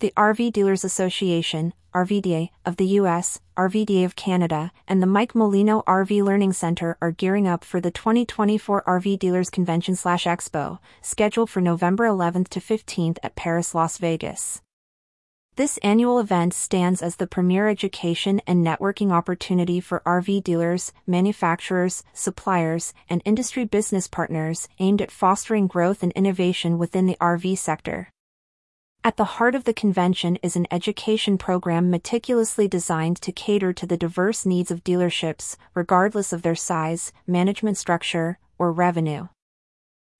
The RV Dealers Association, RVDA, of the US, RVDA of Canada, and the Mike Molino RV Learning Center are gearing up for the 2024 RV Dealers Convention slash Expo, scheduled for November 11th to 15th at Paris, Las Vegas. This annual event stands as the premier education and networking opportunity for RV dealers, manufacturers, suppliers, and industry business partners aimed at fostering growth and innovation within the RV sector. At the heart of the convention is an education program meticulously designed to cater to the diverse needs of dealerships, regardless of their size, management structure, or revenue.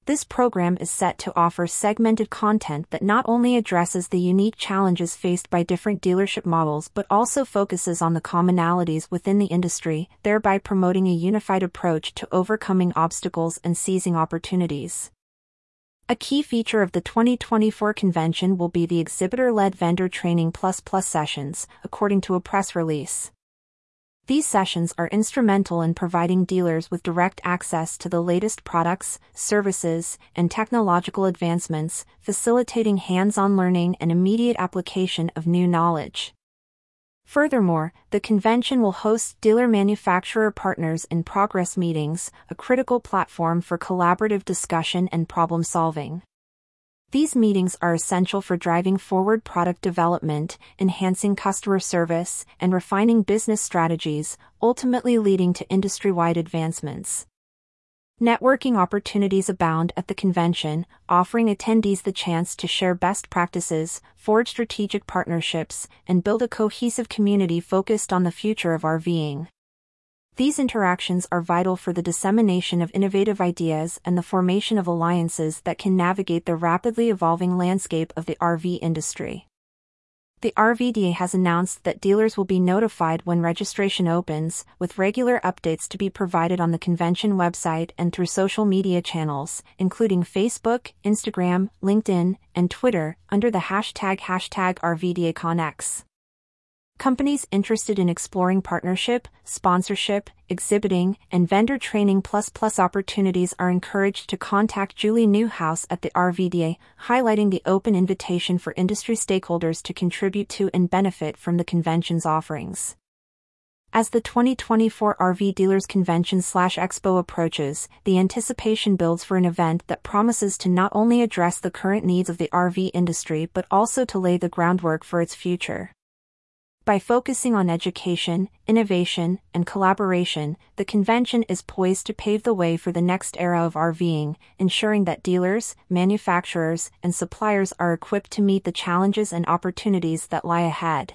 This program is set to offer segmented content that not only addresses the unique challenges faced by different dealership models but also focuses on the commonalities within the industry, thereby promoting a unified approach to overcoming obstacles and seizing opportunities. A key feature of the 2024 convention will be the exhibitor-led vendor training plus plus sessions, according to a press release. These sessions are instrumental in providing dealers with direct access to the latest products, services, and technological advancements, facilitating hands-on learning and immediate application of new knowledge. Furthermore, the convention will host dealer manufacturer partners in progress meetings, a critical platform for collaborative discussion and problem solving. These meetings are essential for driving forward product development, enhancing customer service, and refining business strategies, ultimately leading to industry wide advancements. Networking opportunities abound at the convention, offering attendees the chance to share best practices, forge strategic partnerships, and build a cohesive community focused on the future of RVing. These interactions are vital for the dissemination of innovative ideas and the formation of alliances that can navigate the rapidly evolving landscape of the RV industry. The RVDA has announced that dealers will be notified when registration opens, with regular updates to be provided on the convention website and through social media channels, including Facebook, Instagram, LinkedIn, and Twitter, under the hashtag hashtag RVDAConX. Companies interested in exploring partnership, sponsorship, exhibiting, and vendor training plus plus opportunities are encouraged to contact Julie Newhouse at the RVDA, highlighting the open invitation for industry stakeholders to contribute to and benefit from the convention's offerings. As the 2024 RV Dealers Convention slash Expo approaches, the anticipation builds for an event that promises to not only address the current needs of the RV industry but also to lay the groundwork for its future. By focusing on education, innovation, and collaboration, the convention is poised to pave the way for the next era of RVing, ensuring that dealers, manufacturers, and suppliers are equipped to meet the challenges and opportunities that lie ahead.